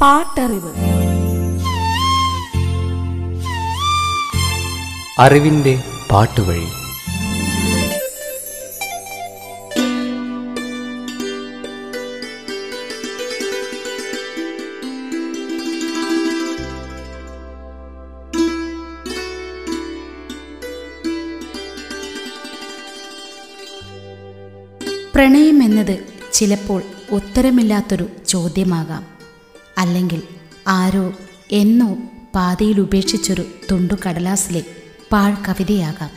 പാട്ടറിവ്. അറിവിന്റെ പാട്ടുവഴി. പ്രണയം എന്നത് ചിലപ്പോൾ ഉത്തരമില്ലാത്തൊരു ചോദ്യമാകാം. അല്ലെങ്കിൽ ആരോ എന്നോ പാതയിൽ ഉപേക്ഷിച്ചൊരു തുണ്ടു കടലാസിലെ പാൾ കവിതയാകാം.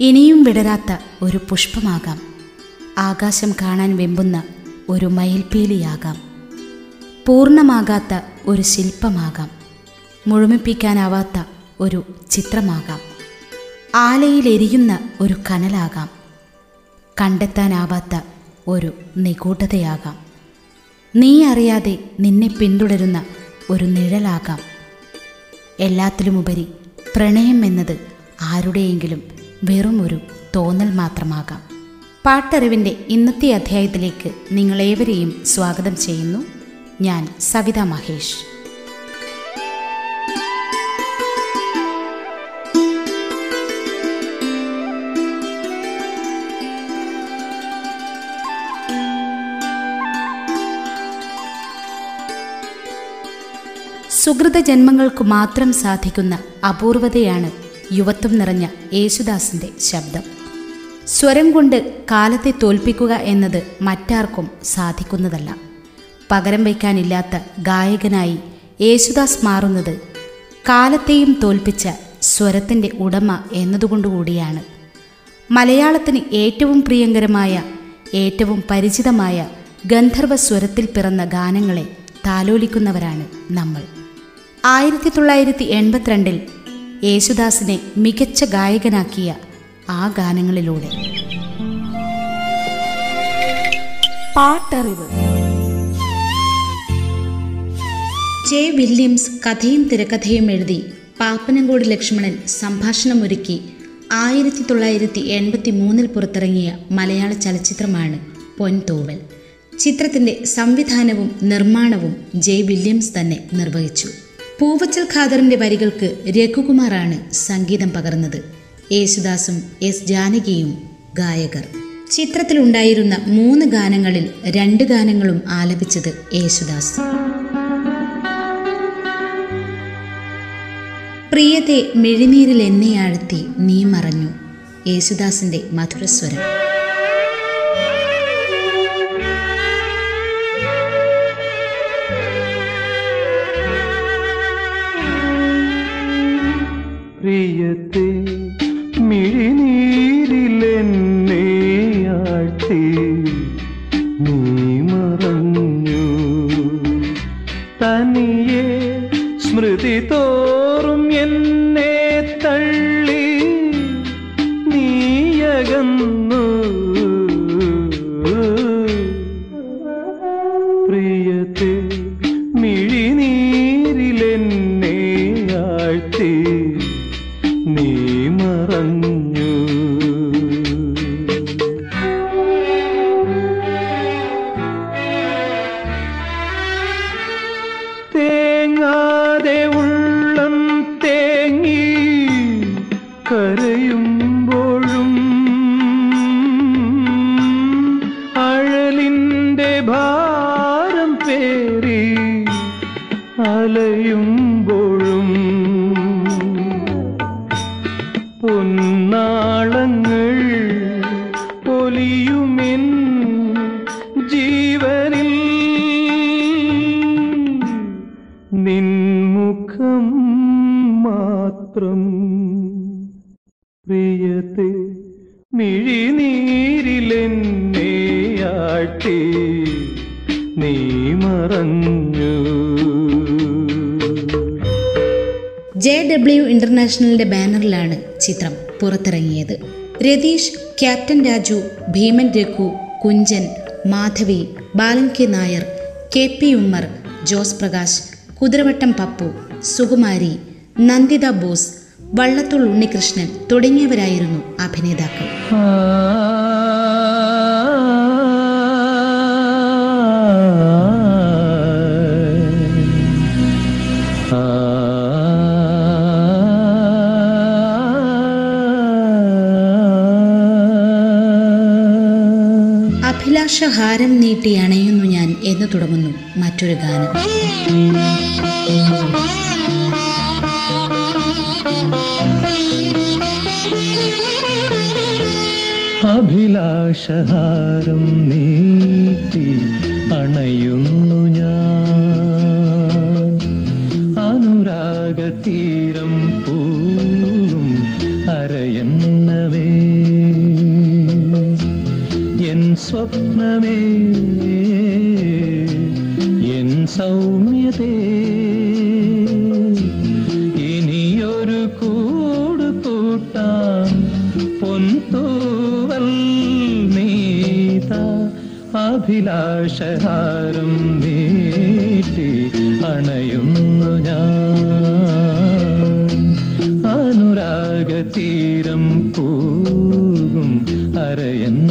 ഇനിയും വിടരാത്ത ഒരു പുഷ്പമാകാം. ആകാശം കാണാൻ വെമ്പുന്ന ഒരു മയിൽപ്പീലിയാകാം പൂർണമാകാത്ത ഒരു ശില്പമാകാം. മുഴുമിപ്പിക്കാനാവാത്ത ഒരു ചിത്രമാകാം. ആലയിലെരിയുന്ന ഒരു കനലാകാം. കണ്ടെത്താനാവാത്ത ഒരു നിഗൂഢതയാകാം. നീ അറിയാതെ നിന്നെ പിന്തുടരുന്ന ഒരു നിഴലാകാം. എല്ലാത്തിലുമുപരി പ്രണയം എന്നത് ആരുടെയെങ്കിലും വെറും ഒരു തോന്നൽ മാത്രമാകാം. പാട്ടറിവിന്റെ ഇന്നത്തെ അധ്യായത്തിലേക്ക് നിങ്ങളേവരെയും സ്വാഗതം ചെയ്യുന്നു. ഞാൻ സവിതാ മഹേഷ്. സുഹൃത ജന്മങ്ങൾക്കു മാത്രം സാധിക്കുന്ന അപൂർവതയാണ് യുവത്വം നിറഞ്ഞ യേശുദാസിന്റെ ശബ്ദം. സ്വരം കൊണ്ട് കാലത്തെ തോൽപ്പിക്കുക എന്നത് മറ്റാർക്കും സാധിക്കുന്നതല്ല. പകരം വയ്ക്കാനില്ലാത്ത ഗായകനായി യേശുദാസ് മാറുന്നത് കാലത്തെയും തോൽപ്പിച്ച സ്വരത്തിന്റെ ഉടമ എന്നതുകൊണ്ടുകൂടിയാണ്. മലയാളത്തിന് ഏറ്റവും പ്രിയങ്കരമായ ഏറ്റവും പരിചിതമായ ഗന്ധർവ സ്വരത്തിൽ പിറന്ന ഗാനങ്ങളെ താലോലിക്കുന്നവരാണ് നമ്മൾ. ആയിരത്തി തൊള്ളായിരത്തി എൺപത്തിരണ്ടിൽ യേശുദാസിനെ മികച്ച ഗായകനാക്കിയ ആ ഗാനങ്ങളിലൂടെ. പാട്ടറിവ്. ജെ വില്യംസ് കഥയും തിരക്കഥയും എഴുതി പാപ്പനംകോട് ലക്ഷ്മണൻ സംഭാഷണമൊരുക്കി ആയിരത്തി തൊള്ളായിരത്തി എൺപത്തി മൂന്നിൽ പുറത്തിറങ്ങിയ മലയാള ചലച്ചിത്രമാണ് പൊൻതൂവൽ. ചിത്രത്തിന്റെ സംവിധാനവും നിർമ്മാണവും ജെ വില്യംസ് തന്നെ നിർവഹിച്ചു. പൂവച്ചൽ ഖാദറിന്റെ വരികൾക്ക് രഘുകുമാറാണ് സംഗീതം പകർന്നത്. യേശുദാസും എസ് ജാനകിയും ഗായകർ. ചിത്രത്തിലുണ്ടായിരുന്ന മൂന്ന് ഗാനങ്ങളിൽ രണ്ട് ഗാനങ്ങളും ആലപിച്ചത് യേശുദാസ്. പ്രിയത്തെ മെഴിനീരിൽ എന്നെ ആഴ്ത്തി നീ മറഞ്ഞു. യേശുദാസിന്റെ മധുരസ്വരം. മറഞ്ഞു ഇന്റർനാഷണലിന്റെ ബാനറിലാണ് ചിത്രം പുറത്തിറങ്ങിയത്. Ratheesh captain Raju Bheeman Raghu Kunchan Madhavi Balan K Nair K P Ummer Jose Prakash Kuthiravattam Pappu Sukumari Nanditha Bose Vallathol Unnikrishnan തുടങ്ങിയവരായിരുന്നു അഭിനേതാക്കൾ. ആ ഹാരം നീട്ടി അണയുന്നു ഞാൻ എന്ന് തുടങ്ങുന്നു മറ്റൊരു ഗാനം. അഭിലാഷഹാരം നീട്ടി അനുരാഗതീരം പോകും അരയന്നമേ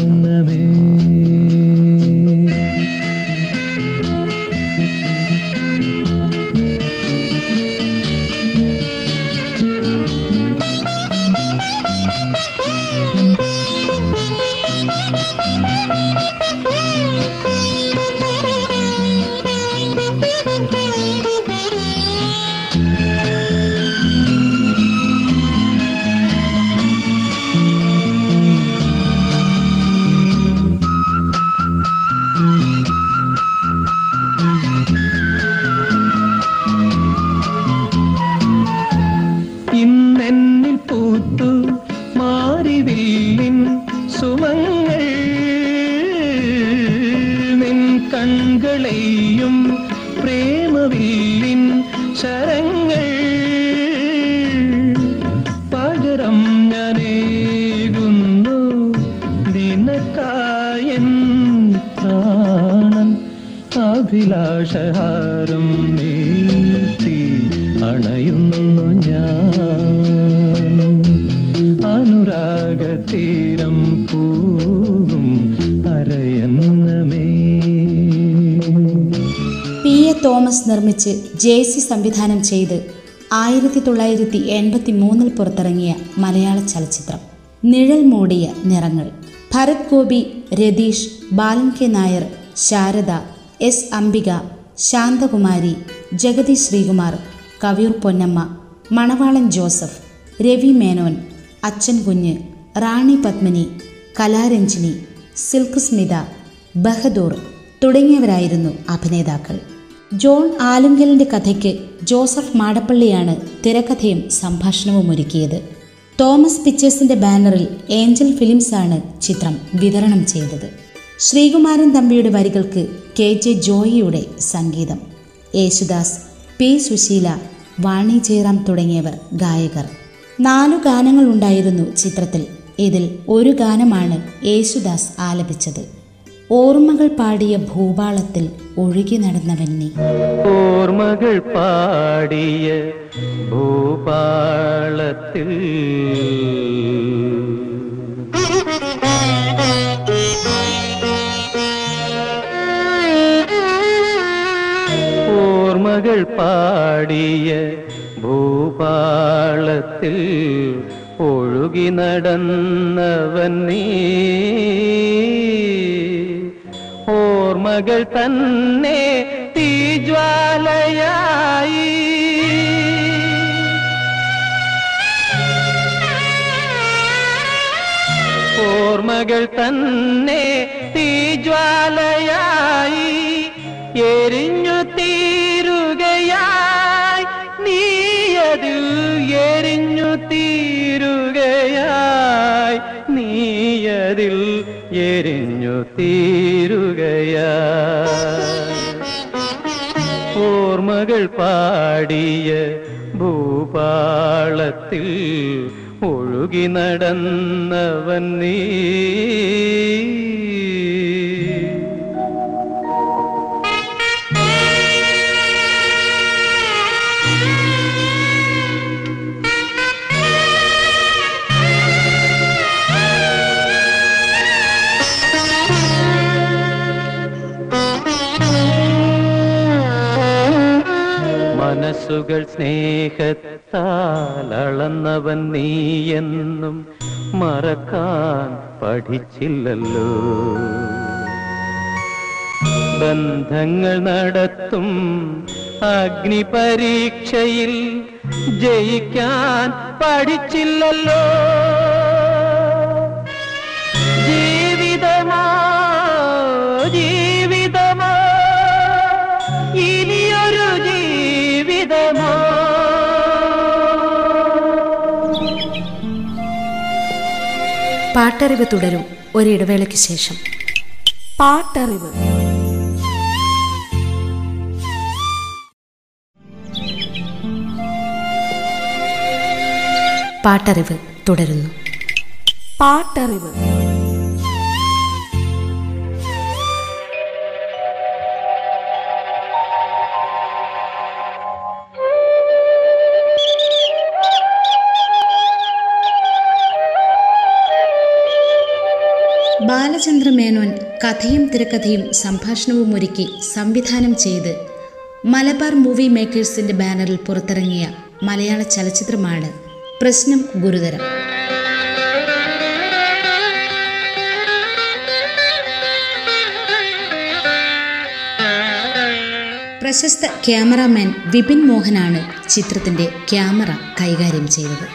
അണയുന്നു ഞാൻ. അനുരാഗതീരം പൂവും അരയന്നമേ പി. എ. തോമസ് നിർമ്മിച്ച് ജെ സി സംവിധാനം ചെയ്ത് ആയിരത്തി തൊള്ളായിരത്തി എൺപത്തി മൂന്നിൽ പുറത്തിറങ്ങിയ മലയാള ചലച്ചിത്രം. നിഴൽ മൂടിയ നിറങ്ങൾ. Bharath Gopi Ratheesh Balan K Nair Sarada S Ambika Santhakumari Jagathy Sreekumar Kaviyoor Ponnamma Manavalan Joseph Ravi Menon Achankunju Rani Padmini Kalaranjini silk Smitha Bahadoor തുടങ്ങിയവരായിരുന്നു അഭിനേതാക്കൾ. ജോൺ ആലുങ്കലിന്റെ കഥയ്ക്ക് ജോസഫ് മാടപ്പള്ളിയാണ് തിരക്കഥയും സംഭാഷണവും ഒരുക്കിയത്. തോമസ് പിക്ചേഴ്സിന്റെ ബാനറിൽ ഏഞ്ചൽ ഫിലിംസാണ് ചിത്രം വിതരണം ചെയ്തത്. ശ്രീകുമാരൻ തമ്പിയുടെ വരികൾക്ക് കെ ജെ ജോയിയുടെ സംഗീതം. യേശുദാസ് പി സുശീല വാണി ജയറാം തുടങ്ങിയവർ ഗായകർ. നാലു ഗാനങ്ങൾ ഉണ്ടായിരുന്നു ചിത്രത്തിൽ. ഇതിൽ ഒരു ഗാനമാണ് യേശുദാസ് ആലപിച്ചത്. ഓർമ്മകൾ പാടിയ ഭൂപാളത്തിൽ ഒഴുകി നടന്നവൻ നീ ഓർമ്മകൾ പാടിയ ഭൂപാളത്തിൽ പാടിയ ഭൂപാളത്തിൽ ഒഴുകി നടന്നവൻ നീ. ഓർമ്മകൾ തന്നെ തീജ്വാലയായി. ഓർമ്മകൾ തന്നെ തീജ്വാലയായി. എരിഞ്ഞു തീരുകയായി എരിഞ്ഞു തീരുകയായി. നീയതിൽ എരിഞ്ഞു തീരുകയായി. ഓർമ്മകൾ പാടിയ ഭൂപാളത്തിൽ ഒഴുകി നടന്നവൻ നീ. മനസ്സുകൾ സ്നേഹത്താൽ അളന്നവൻ നീയെന്നും മറക്കാൻ പഠിച്ചില്ലല്ലോ. ബന്ധങ്ങൾ നടത്തും അഗ്നി പരീക്ഷയിൽ ജയിക്കാൻ പഠിച്ചില്ലല്ലോ. പാട്ടറിവ് തുടരും ഒരിടവേളയ്ക്ക് ശേഷം. പാട്ടറിവ്. പാട്ടറിവ് തുടരുന്നു. പാട്ടറിവ്. ബാലചന്ദ്ര മേനോൻ കഥയും തിരക്കഥയും സംഭാഷണവും ഒരുക്കി സംവിധാനം ചെയ്ത് മലബാർ മൂവി മേക്കേഴ്സിന്റെ ബാനറിൽ പുറത്തിറങ്ങിയ മലയാള ചലച്ചിത്രമാണ് പ്രശ്നം ഗുരുതരം. പ്രശസ്ത ക്യാമറാമാൻ വിപിൻ മോഹനാണ് ചിത്രത്തിന്റെ ക്യാമറ കൈകാര്യം ചെയ്തത്.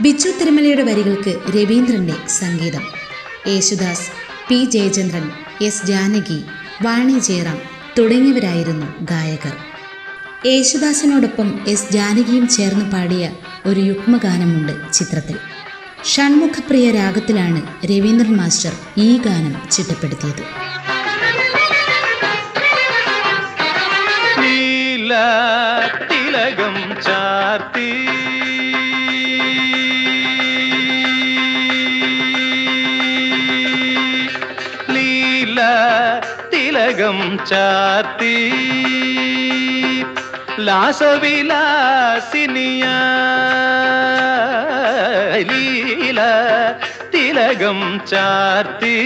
ബിച്ചു തിരുമലയുടെ വരികൾക്ക് രവീന്ദ്രന്റെ സംഗീതം. യേശുദാസ് പി ജയചന്ദ്രൻ എസ് ജാനകി വാണി ജയറാം തുടങ്ങിയവരായിരുന്നു ഗായകർ. യേശുദാസിനോടൊപ്പം എസ് ജാനകിയും ചേർന്ന് പാടിയ ഒരു യുഗ്മഗാനമുണ്ട് ചിത്രത്തിൽ. ഷൺമുഖപ്രിയ രാഗത്തിലാണ് രവീന്ദ്രൻ മാസ്റ്റർ ഈ ഗാനം ചിട്ടപ്പെടുത്തിയത്. തിലകം ചാർത്തി തിലകം ചാർത്തി ലാസവിലാസിനിയ ലീല തിലകം ചാർത്തി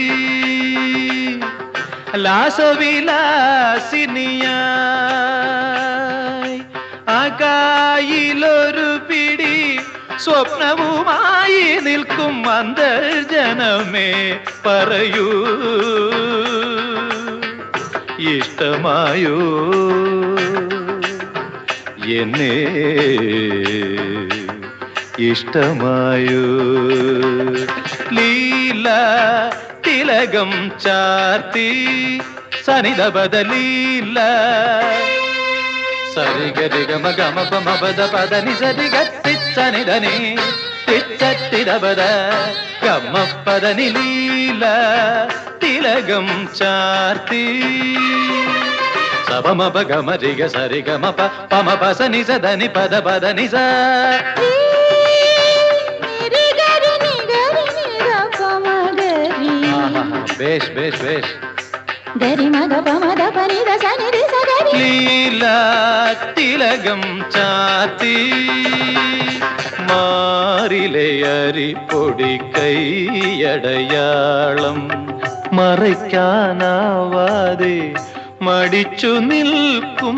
ലാസവിലാസിനിയായി അകായിലൊരു പിടി സ്വപ്നവുമായി നിൽക്കും അന്തർജനമേ പറയൂ ഇഷ്ടമായോ എന്നെ ഇഷ്ടമായോ ലീല തിലകം ചാർത്തി സനിത ബദലീല സരിഗരി ഗമ ഗമ പമ പദ പദ നി സരി ഗത്തിച്ചനിധനി திட்டத்திடபத கம்மப்பதனி லீல திலகம் சார்த்தி சபமப கமரிக சரிகமப பமப சனி சதனி பத பத நிச பேஷ் பேஷ் பேஷ் லீலா திலகம் சாத்தி മാറിലെ അരിപ്പൊടി കൈയടയാളം മറയ്ക്കാനാവാതെ മടിച്ചു നിൽക്കും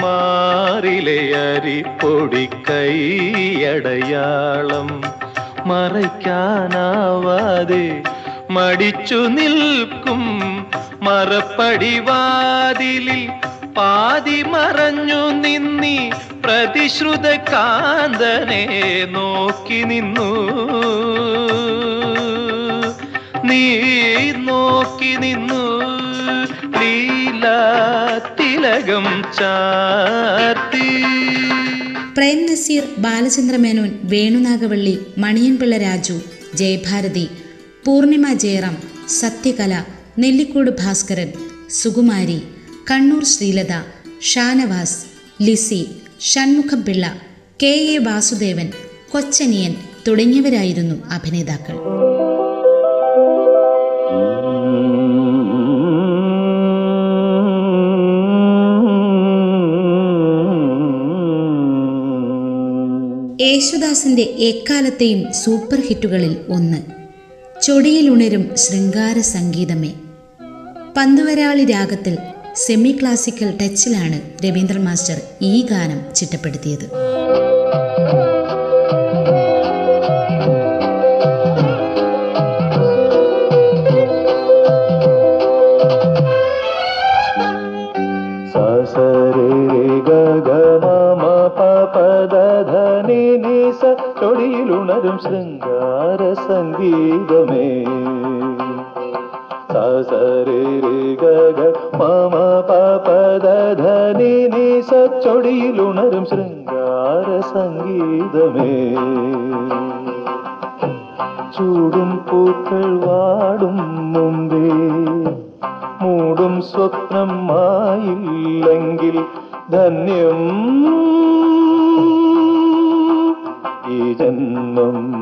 മാറിലെ അരിപ്പൊടി കൈയടയാളം മറയ്ക്കാനാവാതെ മടിച്ചു നിൽക്കും മറപ്പടിവാതിലിൽ പാതി മറഞ്ഞു നിന്നി പ്രതിശ്രുത കാന്തനെ നോക്കി നിന്നു. നീ നോക്കി നിന്നു. ലീല തിലകം ചാർത്തി. പ്രേം നസീർ ബാലചന്ദ്ര മേനോൻ വേണുനാഗവള്ളി മണിയൻപിള്ള രാജു ജയഭാരതി പൂർണിമ ജയറാം സത്യകല നെല്ലിക്കോട് ഭാസ്കരൻ സുകുമാരി. കണ്ണൂർ ശ്രീലത ഷാനവാസ് ലിസി ഷൺമുഖപിള്ള കെ എ വാസുദേവൻ കൊച്ചനിയൻ തുടങ്ങിയവരായിരുന്നു അഭിനേതാക്കൾ. യേശുദാസിന്റെ എക്കാലത്തെയും സൂപ്പർ ഹിറ്റുകളിൽ ഒന്ന്. ചൊടിയിലുണരും ശൃംഗാര സംഗീതമേ. പന്തുവരാളി രാഗത്തിൽ സെമി ക്ലാസിക്കൽ ടച്ചിലാണ് രവീന്ദ്രൻ മാസ്റ്റർ ഈ ഗാനം ചിട്ടപ്പെടുത്തിയത്. തൊടിയിലുണരും ശൃംഗാര സംഗീതമേ പദധനി നീ സച്ചൊടിയിലുണരും ശൃംഗാര സംഗീതമേ. ചൂടും പൂക്കൾ വാടും മുമ്പേ. മൂടും സ്വപ്നം മായില്ലെങ്കിൽ ധന്യം. ഈ ജന്മം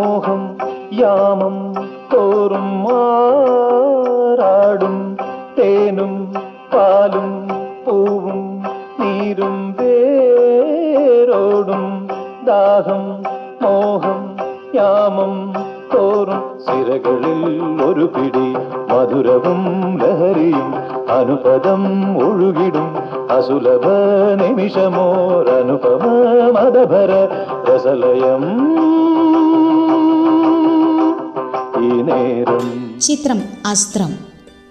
മോഹം യാമം തോറും മാറാടും. തേനും പാലും പൂവും നീരും വേരോടും. ദാഹം മോഹം യാമം തോറും സിരകളിൽ ഒരു പിടി മധുരവും ലഹരിയും അനുപദം ഒഴുകിടും. അസുലഭ നിമിഷമോരനുപമ മതഭര രസലയം ചിത്രം അസ്ത്രം.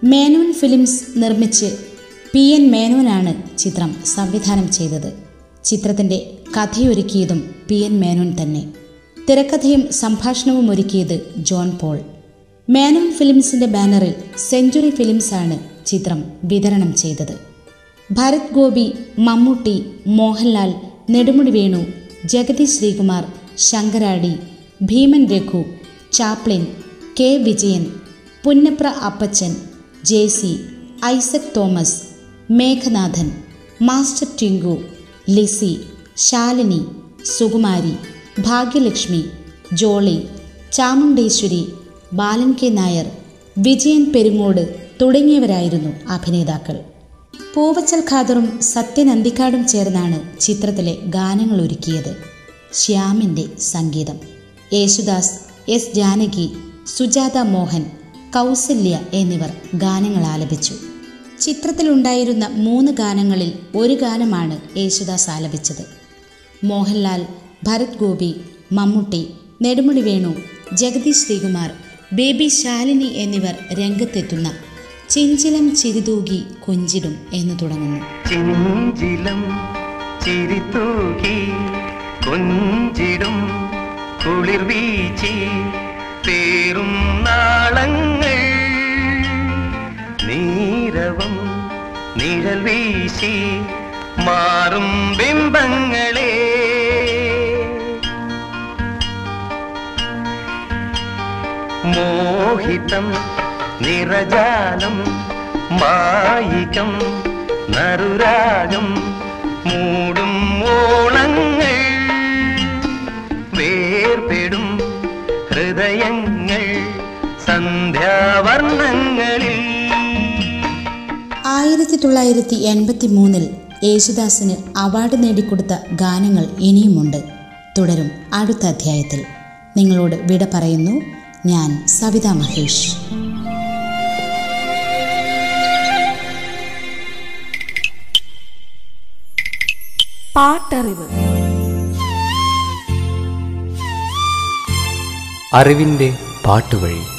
മേനോൻ ഫിലിംസ് നിർമ്മിച്ച് പി എൻ മേനോനാണ് ചിത്രം സംവിധാനം ചെയ്തത്. ചിത്രത്തിന്റെ കഥയൊരുക്കിയതും പി എൻ മേനോൻ തന്നെ. തിരക്കഥയും സംഭാഷണവും ഒരുക്കിയത് ജോൺ പോൾ. മേനോൻ ഫിലിംസിന്റെ ബാനറിൽ സെഞ്ചുറി ഫിലിംസാണ് ചിത്രം വിതരണം ചെയ്തത്. Bharath Gopi Mammootty Mohanlal Nedumudi Venu Jagathy Sreekumar Sankaradi Bheeman Raghu Chaplin K Vijayan Punnapra Appachan J C Isaac Thomas Meghanathan master Tinku Lissy Shalini Sukumari Bhagyalakshmi Jolly Chamundeswari Balan K Nair Vijayan Perungode തുടങ്ങിയവരായിരുന്നു അഭിനേതാക്കൾ. പൂവച്ചൽ ഖാദറും സത്യനന്ദിക്കാടും ചേർന്നാണ് ചിത്രത്തിലെ ഗാനങ്ങൾ ഒരുക്കിയത്. ശ്യാമിന്റെ സംഗീതം. Yesudas S Janaki Sujatha Mohan Kausalya എന്നിവർ ഗാനങ്ങൾ ആലപിച്ചു. ചിത്രത്തിലുണ്ടായിരുന്ന മൂന്ന് ഗാനങ്ങളിൽ ഒരു ഗാനമാണ് യേശുദാസ് ആലപിച്ചത്. മോഹൻലാൽ ഭരത് ഗോപി മമ്മൂട്ടി നെടുമുടി വേണു ജഗദീഷ് ശ്രീകുമാർ ബേബി ശാലിനി എന്നിവർ രംഗത്തെത്തുന്ന ചിഞ്ചിലം ചിരിതൂകി കൊഞ്ചിടും എന്ന് തുടങ്ങുന്നു. ചിഞ്ചിലം ചിരിതൂകി കൊഞ്ചിടും കുളിർ വീച്ചി പേറും നാളങ്ങൾ. നീരവം നിഴൽ വീശി മാറും ബിംബങ്ങളെ. മോഹിതം നിറജാലം മായികം നറുരാഗം മൂടും ഓളങ്ങൾ. വേർപെടും ഹൃദയങ്ങൾ സന്ധ്യാവർണങ്ങളിൽ. ആയിരത്തി തൊള്ളായിരത്തി എൺപത്തി മൂന്നിൽ യേശുദാസിന് അവാർഡ് നേടിക്കൊടുത്ത ഗാനങ്ങൾ ഇനിയുമുണ്ട്. തുടരും അടുത്ത അധ്യായത്തിൽ. നിങ്ങളോട് വിട പറയുന്നു ഞാൻ സവിതാ മഹേഷ്. പാട്ടറിവ്. അറിവിന്റെ പാട്ടുവഴി.